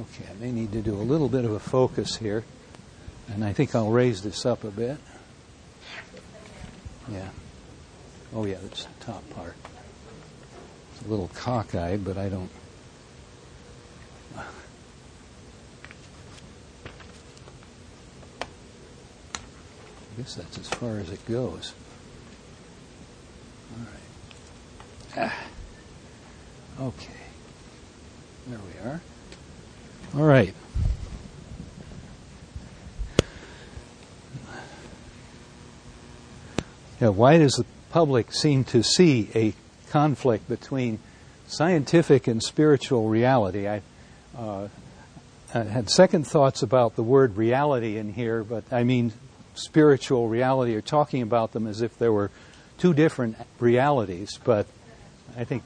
Okay, I may need to do a little bit of a focus here. And I think I'll raise this up a bit. Yeah. Oh, yeah, that's the top part. It's a little cockeyed, but I don't. I guess that's as far as it goes. All right. Ah. Okay. There we are. All right. Yeah, why does the public seem to see a conflict between scientific and spiritual reality? I, uh, I had second thoughts about the word reality in here, but I mean spiritual reality, or talking about them as if there were two different realities. But I think,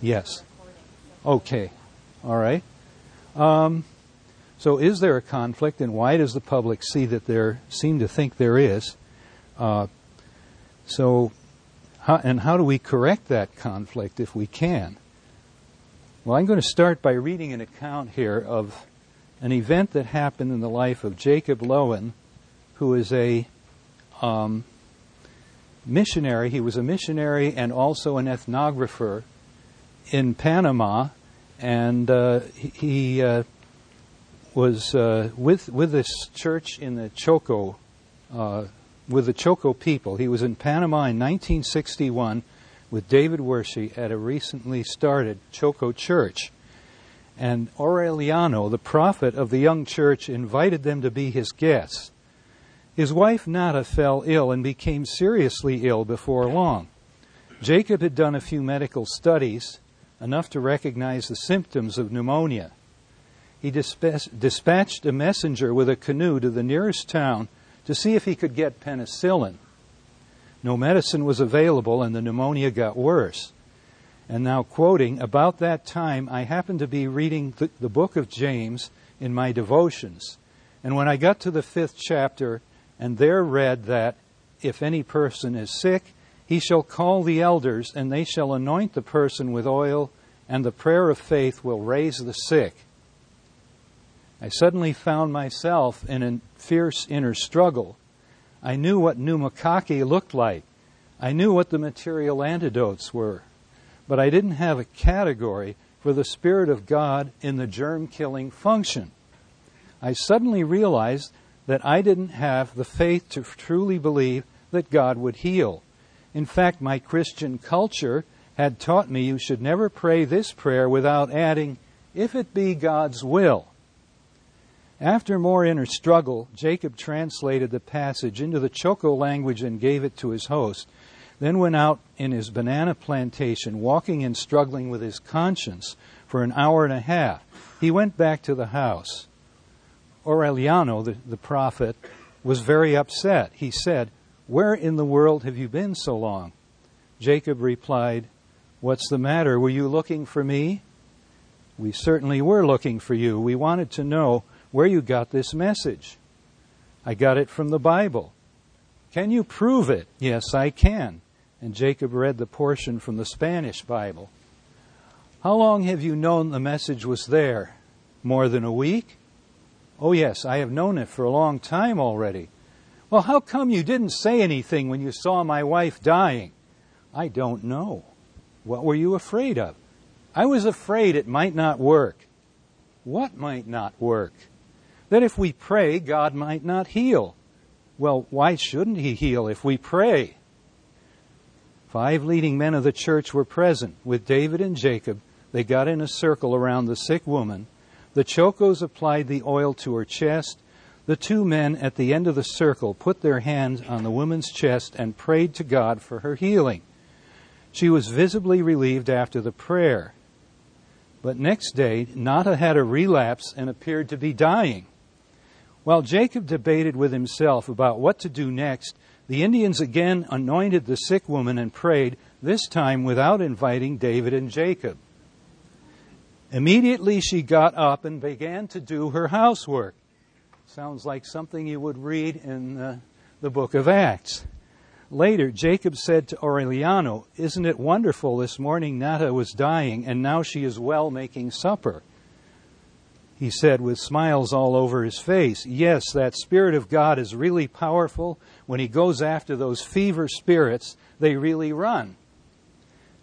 yes. Okay. All right. Um, so, is there a conflict, and why does the public see that there seem to think there is? Uh, so, how, and how do we correct that conflict if we can? Well, I'm going to start by reading an account here of an event that happened in the life of Jacob Loewen, who is a um, missionary. He was a missionary and also an ethnographer in Panama, and uh, he uh, was uh, with with this church in the Choco uh, with the Choco people. He was in Panama in 1961 with David Wershey at a recently started Choco church. And Aureliano, the prophet of the young church, invited them to be his guests. His wife Nada fell ill and became seriously ill before long. Jacob had done a few medical studies, enough to recognize the symptoms of pneumonia. He dispatched a messenger with a canoe to the nearest town to see if he could get penicillin. No medicine was available, and the pneumonia got worse. And now, quoting, about that time I happened to be reading the, the book of James in my devotions. And when I got to the fifth chapter, and there read that if any person is sick, he shall call the elders, and they shall anoint the person with oil, and the prayer of faith will raise the sick. I suddenly found myself in a fierce inner struggle. I knew what pneumococci looked like. I knew what the material antidotes were. But I didn't have a category for the Spirit of God in the germ killing function. I suddenly realized that I didn't have the faith to truly believe that God would heal. In fact, my Christian culture had taught me you should never pray this prayer without adding, if it be God's will. After more inner struggle, Jacob translated the passage into the Choco language and gave it to his host, then went out in his banana plantation, walking and struggling with his conscience for an hour and a half. He went back to the house. Aureliano, the, the prophet, was very upset. He said, Where in the world have you been so long? Jacob replied, What's the matter? Were you looking for me? We certainly were looking for you. We wanted to know where you got this message. I got it from the Bible. Can you prove it? Yes, I can. And Jacob read the portion from the Spanish Bible. How long have you known the message was there? More than a week? Oh, yes, I have known it for a long time already. Well, how come you didn't say anything when you saw my wife dying? I don't know. What were you afraid of? I was afraid it might not work. What might not work? that if we pray, God might not heal. Well, why shouldn't He heal if we pray? Five leading men of the church were present with David and Jacob. They got in a circle around the sick woman. The Chocos applied the oil to her chest. The two men at the end of the circle put their hands on the woman's chest and prayed to God for her healing. She was visibly relieved after the prayer. But next day, Nata had a relapse and appeared to be dying. While Jacob debated with himself about what to do next, the Indians again anointed the sick woman and prayed, this time without inviting David and Jacob. Immediately she got up and began to do her housework. Sounds like something you would read in the, the book of Acts. Later, Jacob said to Aureliano, Isn't it wonderful this morning Nata was dying and now she is well making supper? he said with smiles all over his face, Yes, that Spirit of God is really powerful. When he goes after those fever spirits, they really run.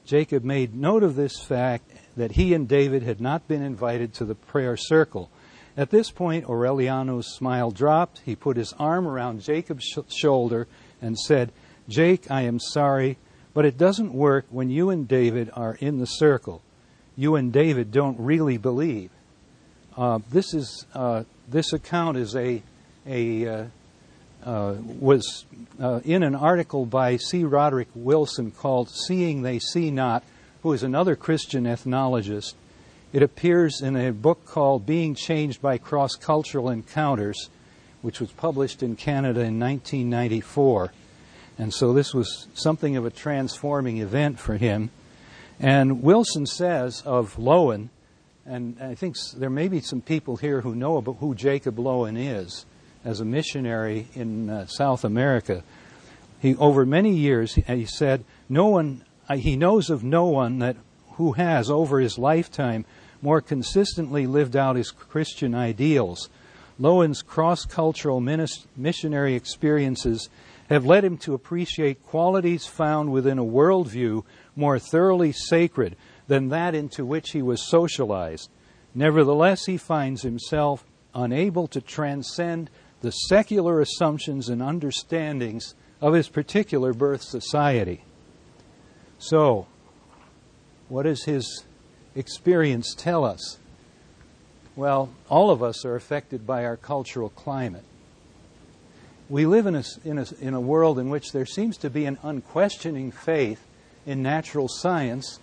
Jacob made note of this fact that he and David had not been invited to the prayer circle. At this point, Aureliano's smile dropped. He put his arm around Jacob's sh- shoulder and said, Jake, I am sorry, but it doesn't work when you and David are in the circle. You and David don't really believe. Uh, this is uh, this account is a a uh, uh was uh, in an article by C. Roderick Wilson called "Seeing They See Not," who is another Christian ethnologist. It appears in a book called "Being Changed by Cross Cultural Encounters," which was published in Canada in 1994. And so this was something of a transforming event for him. And Wilson says of Loewen, and I think there may be some people here who know about who Jacob Loewen is as a missionary in uh, South America. He, over many years, he, said, no one, uh, he knows of no one that who has, over his lifetime, more consistently lived out his Christian ideals. Loewen's cross cultural missionary experiences have led him to appreciate qualities found within a worldview more thoroughly sacred than that into which he was socialized. Nevertheless, he finds himself unable to transcend the secular assumptions and understandings of his particular birth society. So, what does his experience tell us? Well, all of us are affected by our cultural climate. We live in a, in a, in a world in which there seems to be an unquestioning faith in natural science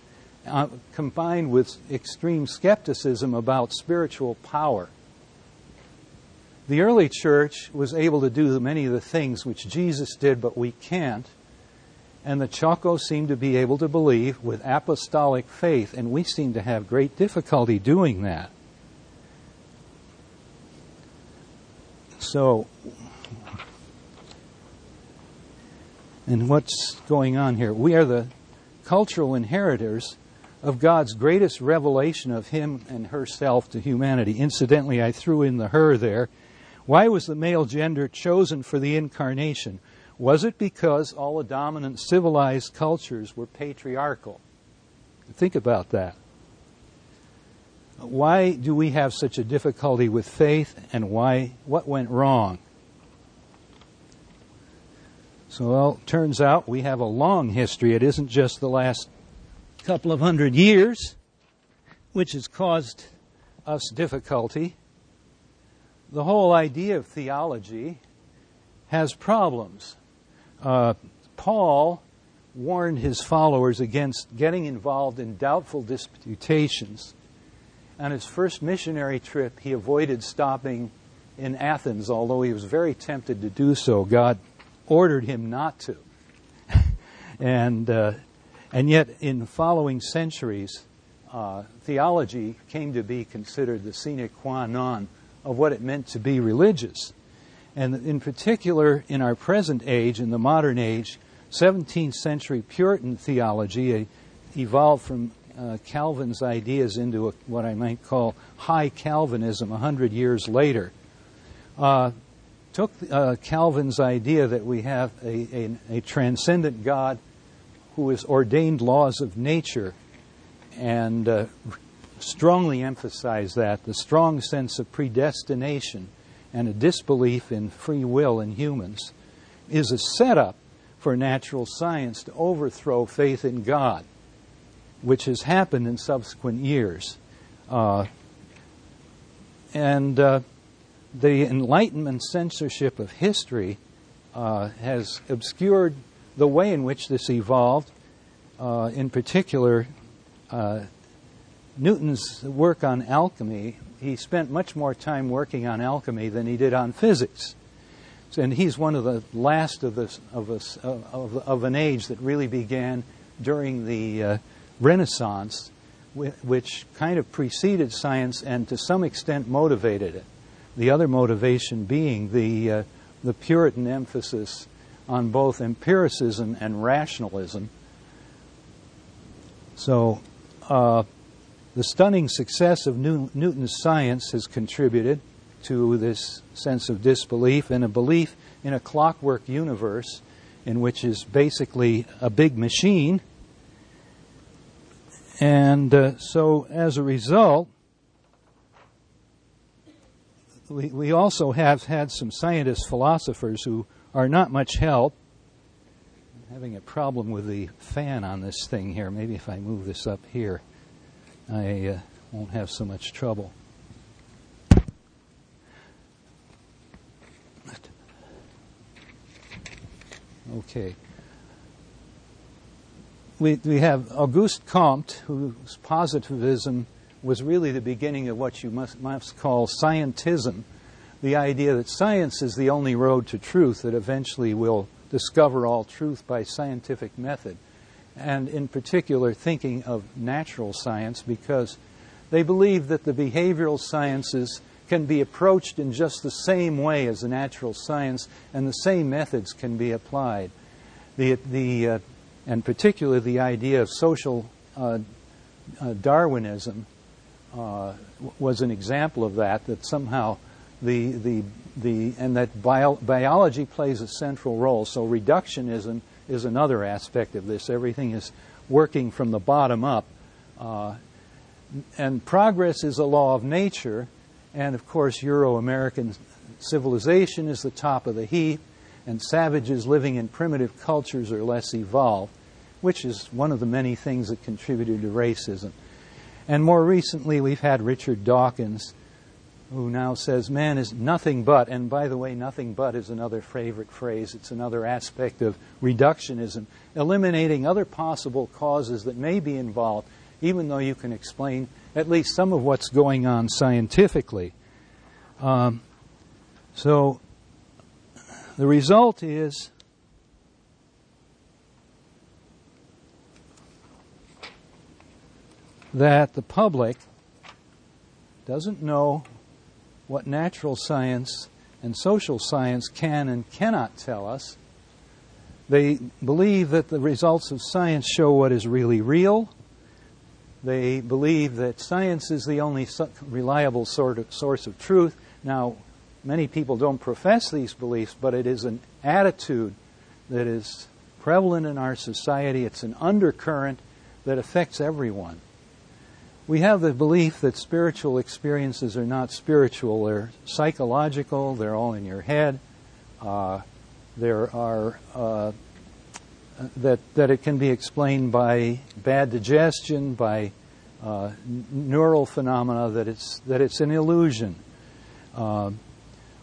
uh, combined with extreme skepticism about spiritual power. The early church was able to do many of the things which Jesus did, but we can't. And the Chocó seem to be able to believe with apostolic faith, and we seem to have great difficulty doing that. So, and what's going on here? We are the cultural inheritors of God's greatest revelation of Him and herself to humanity. Incidentally, I threw in the her there. Why was the male gender chosen for the incarnation? Was it because all the dominant civilized cultures were patriarchal? Think about that. Why do we have such a difficulty with faith and why what went wrong? So well, turns out we have a long history. It isn't just the last couple of hundred years, which has caused us difficulty. The whole idea of theology has problems. Uh, Paul warned his followers against getting involved in doubtful disputations. On his first missionary trip, he avoided stopping in Athens, although he was very tempted to do so. God ordered him not to. and uh, and yet, in following centuries, uh, theology came to be considered the sine qua non of what it meant to be religious. And in particular, in our present age, in the modern age, 17th century Puritan theology evolved from uh, Calvin's ideas into a, what I might call high Calvinism 100 years later. Uh, took uh, Calvin's idea that we have a, a, a transcendent God who has ordained laws of nature and uh, strongly emphasized that the strong sense of predestination and a disbelief in free will in humans is a setup for natural science to overthrow faith in God, which has happened in subsequent years. Uh, and uh, the Enlightenment censorship of history uh, has obscured the way in which this evolved, uh, in particular, uh, Newton's work on alchemy, he spent much more time working on alchemy than he did on physics. And he's one of the last of, this, of, of, of an age that really began during the uh, Renaissance, which kind of preceded science and to some extent motivated it. The other motivation being the, uh, the Puritan emphasis on both empiricism and rationalism. So, uh, The stunning success of Newton's science has contributed to this sense of disbelief and a belief in a clockwork universe in which is basically a big machine. And uh, so, as a result, we, we also have had some scientist philosophers who are not much help. I'm having a problem with the fan on this thing here. Maybe if I move this up here, I uh, won't have so much trouble. Okay. We, we have Auguste Comte, whose positivism was really the beginning of what you must, must call scientism the idea that science is the only road to truth that eventually we'll discover all truth by scientific method. And in particular, thinking of natural science because they believe that the behavioral sciences can be approached in just the same way as the natural science, and the same methods can be applied. The, the, uh, and particularly the idea of social uh, uh, Darwinism uh, was an example of that, that somehow the, the, the, and that bio, biology plays a central role. So reductionism is another aspect of this. Everything is working from the bottom up. Uh, and progress is a law of nature, and of course, Euro American civilization is the top of the heap, and savages living in primitive cultures are less evolved, which is one of the many things that contributed to racism. And more recently, we've had Richard Dawkins who now says man is nothing but, and by the way, nothing but is another favorite phrase. It's another aspect of reductionism, eliminating other possible causes that may be involved, even though you can explain at least some of what's going on scientifically. Um, so the result is that the public doesn't know what natural science and social science can and cannot tell us. They believe that the results of science show what is really real. They believe that science is the only reliable sort of source of truth. Now, many people don't profess these beliefs, but it is an attitude that is prevalent in our society. It's an undercurrent that affects everyone we have the belief that spiritual experiences are not spiritual, they're psychological, they're all in your head. Uh, there are uh, that that it can be explained by bad digestion, by uh, neural phenomena, that it's that it's an illusion. Uh,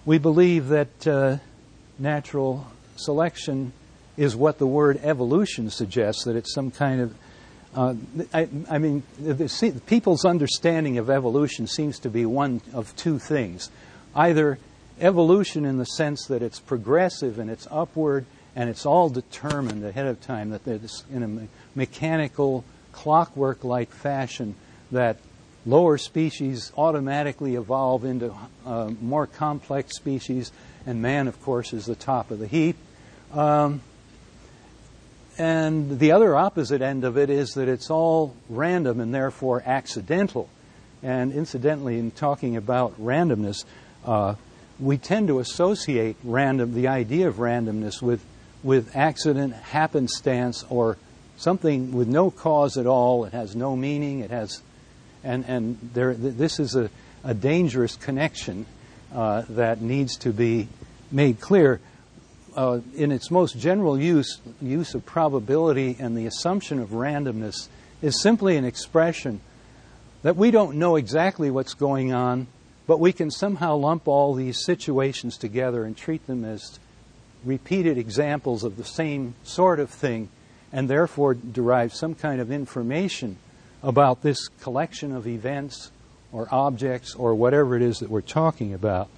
we believe that uh, natural selection is what the word evolution suggests, that it's some kind of uh, I, I, mean, people's understanding of evolution seems to be one of two things. Either evolution in the sense that it's progressive and it's upward and it's all determined ahead of time, that it's in a mechanical, clockwork like fashion, that lower species automatically evolve into uh, more complex species, and man, of course, is the top of the heap. Um, and the other opposite end of it is that it's all random and therefore accidental. And incidentally, in talking about randomness, uh, we tend to associate random, the idea of randomness, with, with accident, happenstance, or something with no cause at all. It has no meaning. It has, and and there, this is a, a dangerous connection uh, that needs to be made clear uh, in its most general use, use of probability and the assumption of randomness is simply an expression that we don't know exactly what's going on, but we can somehow lump all these situations together and treat them as repeated examples of the same sort of thing, and therefore derive some kind of information about this collection of events or objects or whatever it is that we're talking about.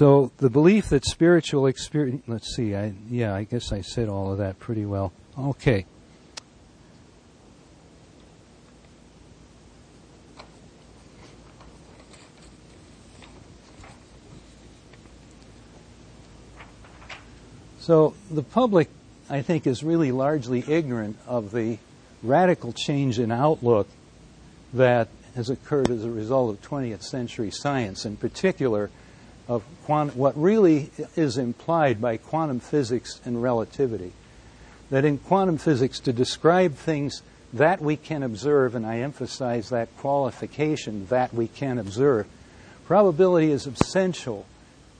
So the belief that spiritual experience, let's see, I, yeah, I guess I said all of that pretty well. Okay. So the public, I think, is really largely ignorant of the radical change in outlook that has occurred as a result of 20th century science, in particular of quant- what really is implied by quantum physics and relativity. That in quantum physics, to describe things that we can observe, and I emphasize that qualification, that we can observe, probability is essential,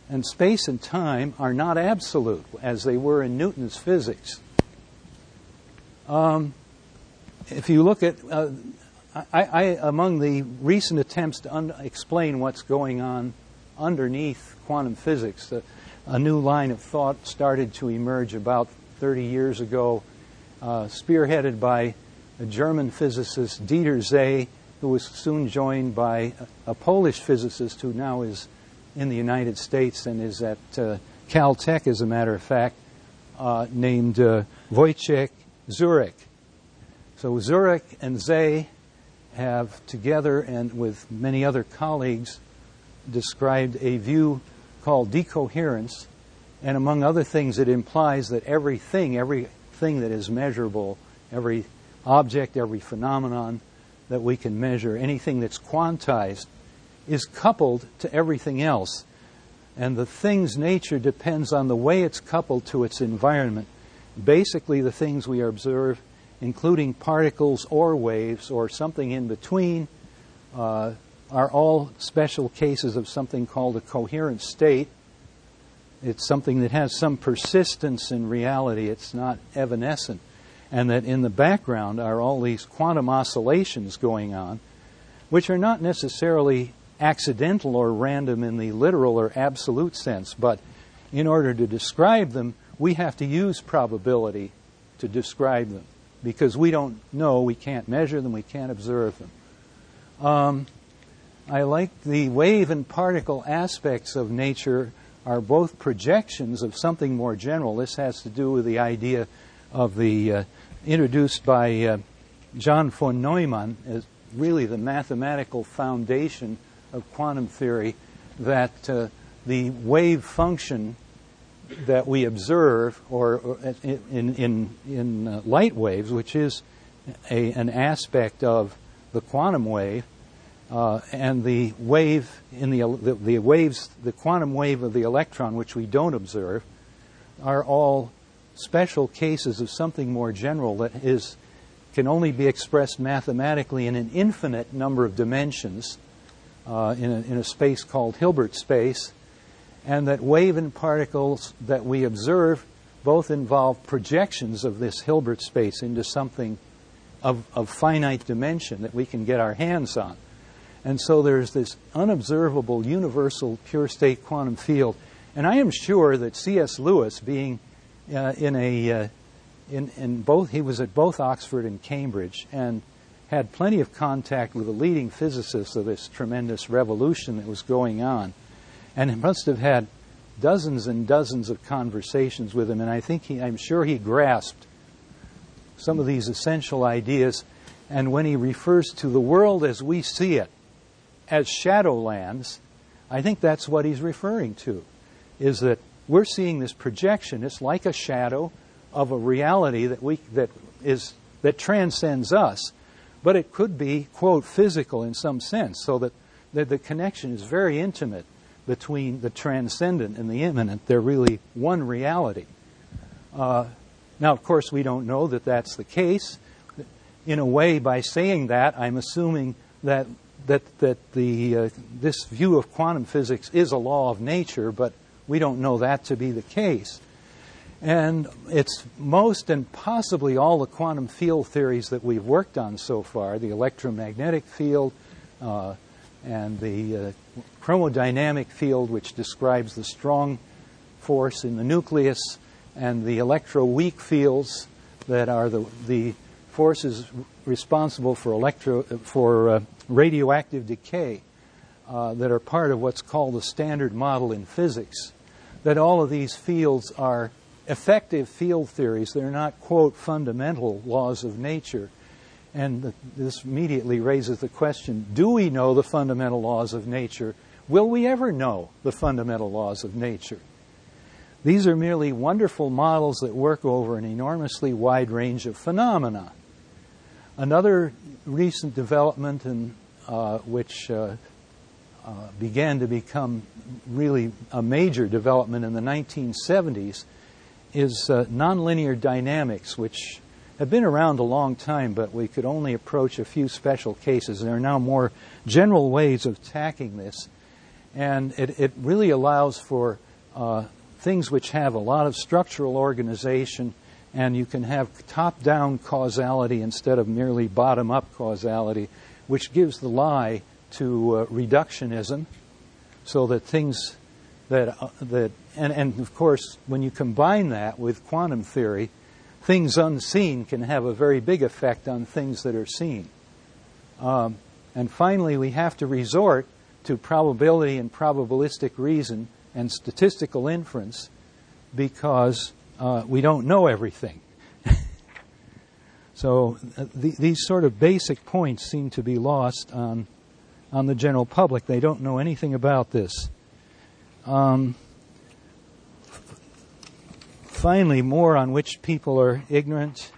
and space and time are not absolute as they were in Newton's physics. Um, if you look at, uh, I, I, among the recent attempts to un- explain what's going on underneath quantum physics, uh, a new line of thought started to emerge about 30 years ago, uh, spearheaded by a German physicist, Dieter Zeh, who was soon joined by a, a Polish physicist who now is in the United States and is at uh, Caltech, as a matter of fact, uh, named uh, Wojciech Zurek. So Zurek and Zeh have together and with many other colleagues described a view called decoherence, and among other things, it implies that everything, everything that is measurable, every object, every phenomenon that we can measure, anything that's quantized, is coupled to everything else. And the thing's nature depends on the way it's coupled to its environment. Basically, the things we observe, including particles or waves or something in between, uh, are all special cases of something called a coherent state. It's something that has some persistence in reality, it's not evanescent. And that in the background are all these quantum oscillations going on, which are not necessarily accidental or random in the literal or absolute sense, but in order to describe them, we have to use probability to describe them because we don't know, we can't measure them, we can't observe them. Um, I like the wave and particle aspects of nature are both projections of something more general. This has to do with the idea of the uh, introduced by uh, John von Neumann as really the mathematical foundation of quantum theory that uh, the wave function that we observe, or, or in, in, in uh, light waves, which is a, an aspect of the quantum wave, uh, and the wave in the, the, the waves, the quantum wave of the electron, which we don't observe, are all special cases of something more general that is can only be expressed mathematically in an infinite number of dimensions uh, in, a, in a space called Hilbert space, and that wave and particles that we observe both involve projections of this Hilbert space into something of, of finite dimension that we can get our hands on. And so there's this unobservable universal pure state quantum field. And I am sure that C.S. Lewis, being uh, in a uh, in, in both, he was at both Oxford and Cambridge, and had plenty of contact with the leading physicists of this tremendous revolution that was going on. And he must have had dozens and dozens of conversations with him, and I think he, I'm sure he grasped some of these essential ideas. And when he refers to the world as we see it, as shadowlands, I think that's what he's referring to, is that we're seeing this projection. It's like a shadow of a reality that we that is that transcends us but it could be, quote, physical in some sense, so that, that the connection is very intimate between the transcendent and the immanent. They're really one reality. Uh, now, of course, we don't know that that's the case. In a way, by saying that, I'm assuming that that that the uh, this view of quantum physics is a law of nature, but we don't know that to be the case. And it's most and possibly all the quantum field theories that we've worked on so far the electromagnetic field uh, and the uh, chromodynamic field, which describes the strong force in the nucleus, and the electroweak fields that are the, the forces responsible for, electro, for uh, radioactive decay uh, that are part of what's called the standard model in physics. That all of these fields are effective field theories. They're not, quote, fundamental laws of nature. And this immediately raises the question do we know the fundamental laws of nature? Will we ever know the fundamental laws of nature? These are merely wonderful models that work over an enormously wide range of phenomena. Another recent development, in, which uh, uh, began to become really a major development in the 1970s, is uh, nonlinear dynamics, which have been around a long time, but we could only approach a few special cases. There are now more general ways of attacking this, and it, it really allows for uh, things which have a lot of structural organization and you can have top down causality instead of merely bottom up causality, which gives the lie to uh, reductionism, so that things that, uh, that and, and of course, when you combine that with quantum theory, things unseen can have a very big effect on things that are seen. Um, and finally, we have to resort to probability and probabilistic reason and statistical inference because uh, we don't know everything. So uh, the, these sort of basic points seem to be lost on on the general public. They don't know anything about this. Um, finally, more on which people are ignorant.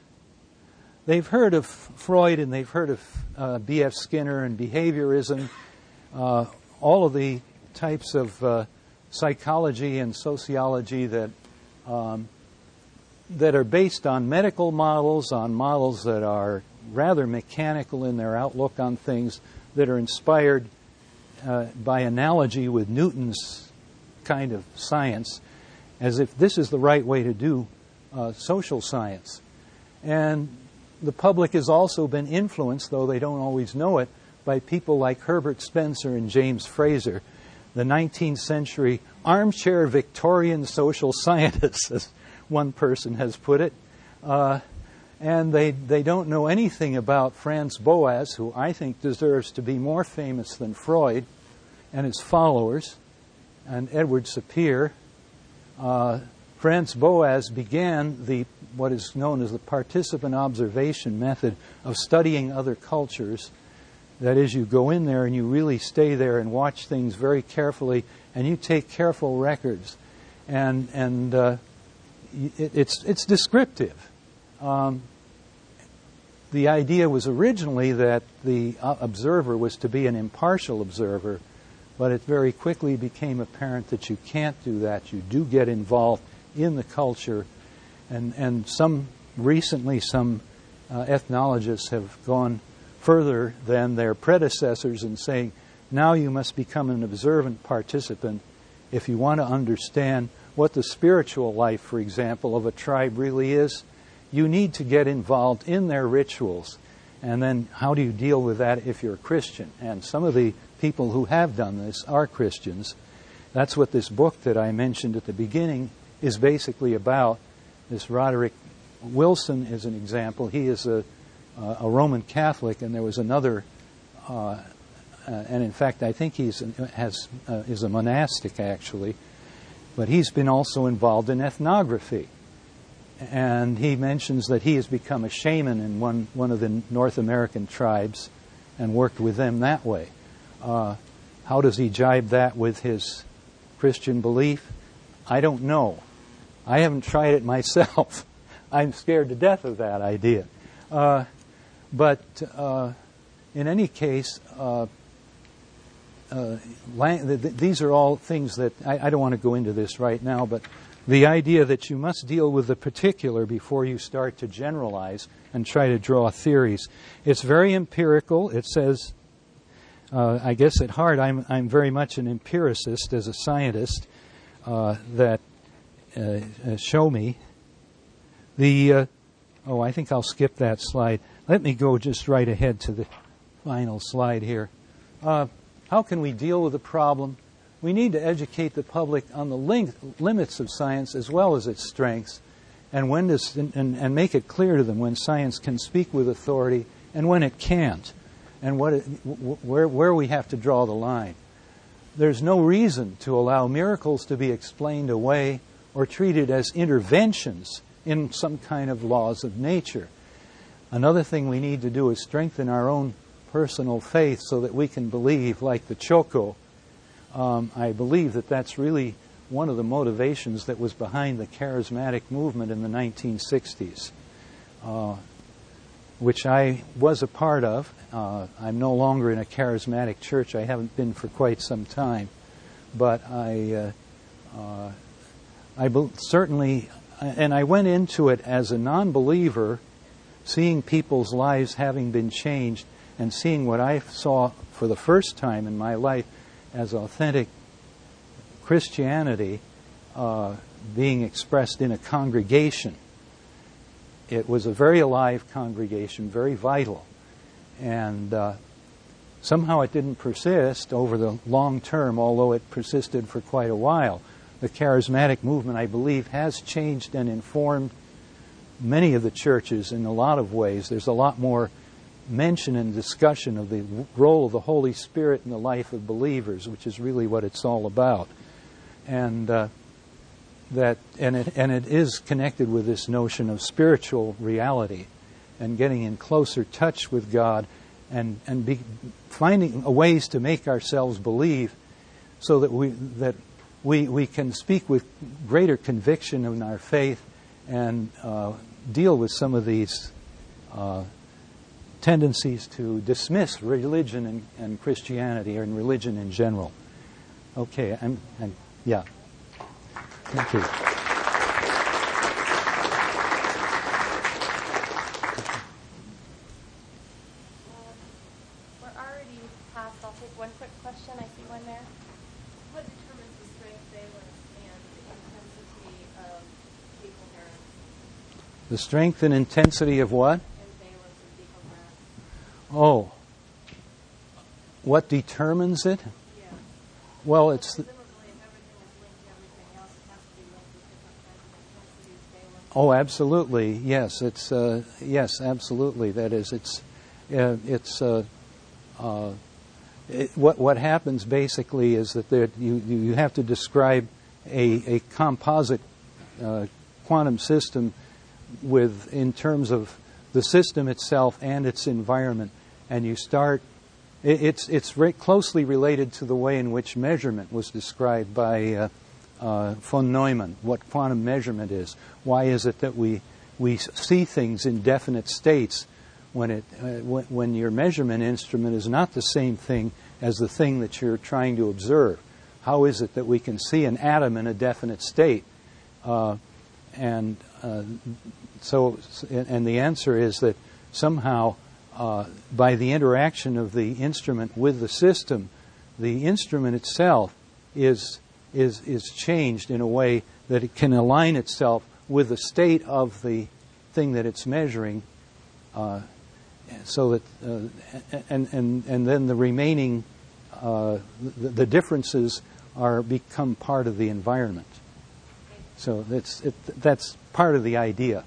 They've heard of Freud and they've heard of uh, B.F. Skinner and behaviorism, uh, all of the types of uh, psychology and sociology that um, that are based on medical models, on models that are rather mechanical in their outlook on things, that are inspired uh, by analogy with Newton's kind of science, as if this is the right way to do uh, social science. And the public has also been influenced, though they don't always know it, by people like Herbert Spencer and James Frazer, the 19th century armchair Victorian social scientists one person has put it. Uh, and they, they don't know anything about Franz Boas, who I think deserves to be more famous than Freud and his followers, and Edward Sapir. Uh, Franz Boas began the what is known as the participant observation method of studying other cultures. That is, you go in there and you really stay there and watch things very carefully, and you take careful records. And and uh, it, it's, it's descriptive. Um, the idea was originally that the uh, observer was to be an impartial observer, but it very quickly became apparent that you can't do that. You do get involved in the culture, and and some recently some uh, ethnologists have gone further than their predecessors in saying now you must become an observant participant if you want to understand what the spiritual life, for example, of a tribe really is, you need to get involved in their rituals. And then how do you deal with that if you're a Christian? And some of the people who have done this are Christians. That's what this book that I mentioned at the beginning is basically about. This Roderick Wilson is an example. He is a, a Roman Catholic, and there was another, uh, uh, and in fact, I think he's has uh, is a monastic actually but he's been also involved in ethnography. And he mentions that he has become a shaman in one, one of the North American tribes and worked with them that way. Uh, how does he jibe that with his Christian belief? I don't know. I haven't tried it myself. I'm scared to death of that idea. Uh, but uh, in any case, uh, these are all things that I, I don't want to go into this right now, but the idea that you must deal with the particular before you start to generalize and try to draw theories. It's very empirical. It says, uh, I guess at heart, I'm, I'm very much an empiricist as a scientist, uh, that uh, uh show me the. Uh, oh, I think I'll skip that slide. Let me go just right ahead to the final slide here. Uh, how can we deal with the problem? We need to educate the public on the limits of science as well as its strengths, and when to, and, and make it clear to them when science can speak with authority and when it can't, and what it, where, where we have to draw the line. There's no reason to allow miracles to be explained away or treated as interventions in some kind of laws of nature. Another thing we need to do is strengthen our own personal faith so that we can believe like the Choco. Um, I believe that that's really one of the motivations that was behind the charismatic movement in the 1960s. Uh, which I was a part of. Uh, I'm no longer in a charismatic church. I haven't been for quite some time, but I, uh, uh, I be- certainly, and I went into it as a non-believer, seeing people's lives having been changed, and seeing what I saw for the first time in my life as authentic Christianity uh, being expressed in a congregation. It was a very alive congregation, very vital. And uh, somehow it didn't persist over the long term, although it persisted for quite a while. The charismatic movement, I believe, has changed and informed many of the churches in a lot of ways. There's a lot more mention and discussion of the role of the Holy Spirit in the life of believers, which is really what it's all about. And uh, that and it and it is connected with this notion of spiritual reality and getting in closer touch with God and and be, finding ways to make ourselves believe so that we that we we can speak with greater conviction in our faith and uh, deal with some of these uh, tendencies to dismiss religion and, and Christianity or religion in general. Okay, I'm, I'm yeah. Thank you. We're already past. I'll take one quick question. I see one there. What determines the strength, valence, and intensity of fecal coherence The strength and intensity of what? and valence of fecal coherence? Oh. What determines it? Yeah. Well, it's. Presumably, if everything is linked to everything else, it has to be linked with different kinds of intensities, valence. Oh, absolutely. Yes, it's uh, yes, absolutely. That is, it's uh, it's uh, uh, it, what what happens basically is that there, you you have to describe a a composite uh, quantum system with in terms of the system itself and its environment, and you start. it- It's it's very closely related to the way in which measurement was described by uh, uh, von Neumann, what quantum measurement is. Why is it that we we see things in definite states when it uh, when your measurement instrument is not the same thing as the thing that you're trying to observe? How is it that we can see an atom in a definite state? Uh, and uh, so, and the answer is that somehow, uh, by the interaction of the instrument with the system, the instrument itself is is is changed in a way that it can align itself with the state of the thing that it's measuring, uh, so that uh, and and and then the remaining uh, the, the differences are become part of the environment. So that's it, that's part of the idea.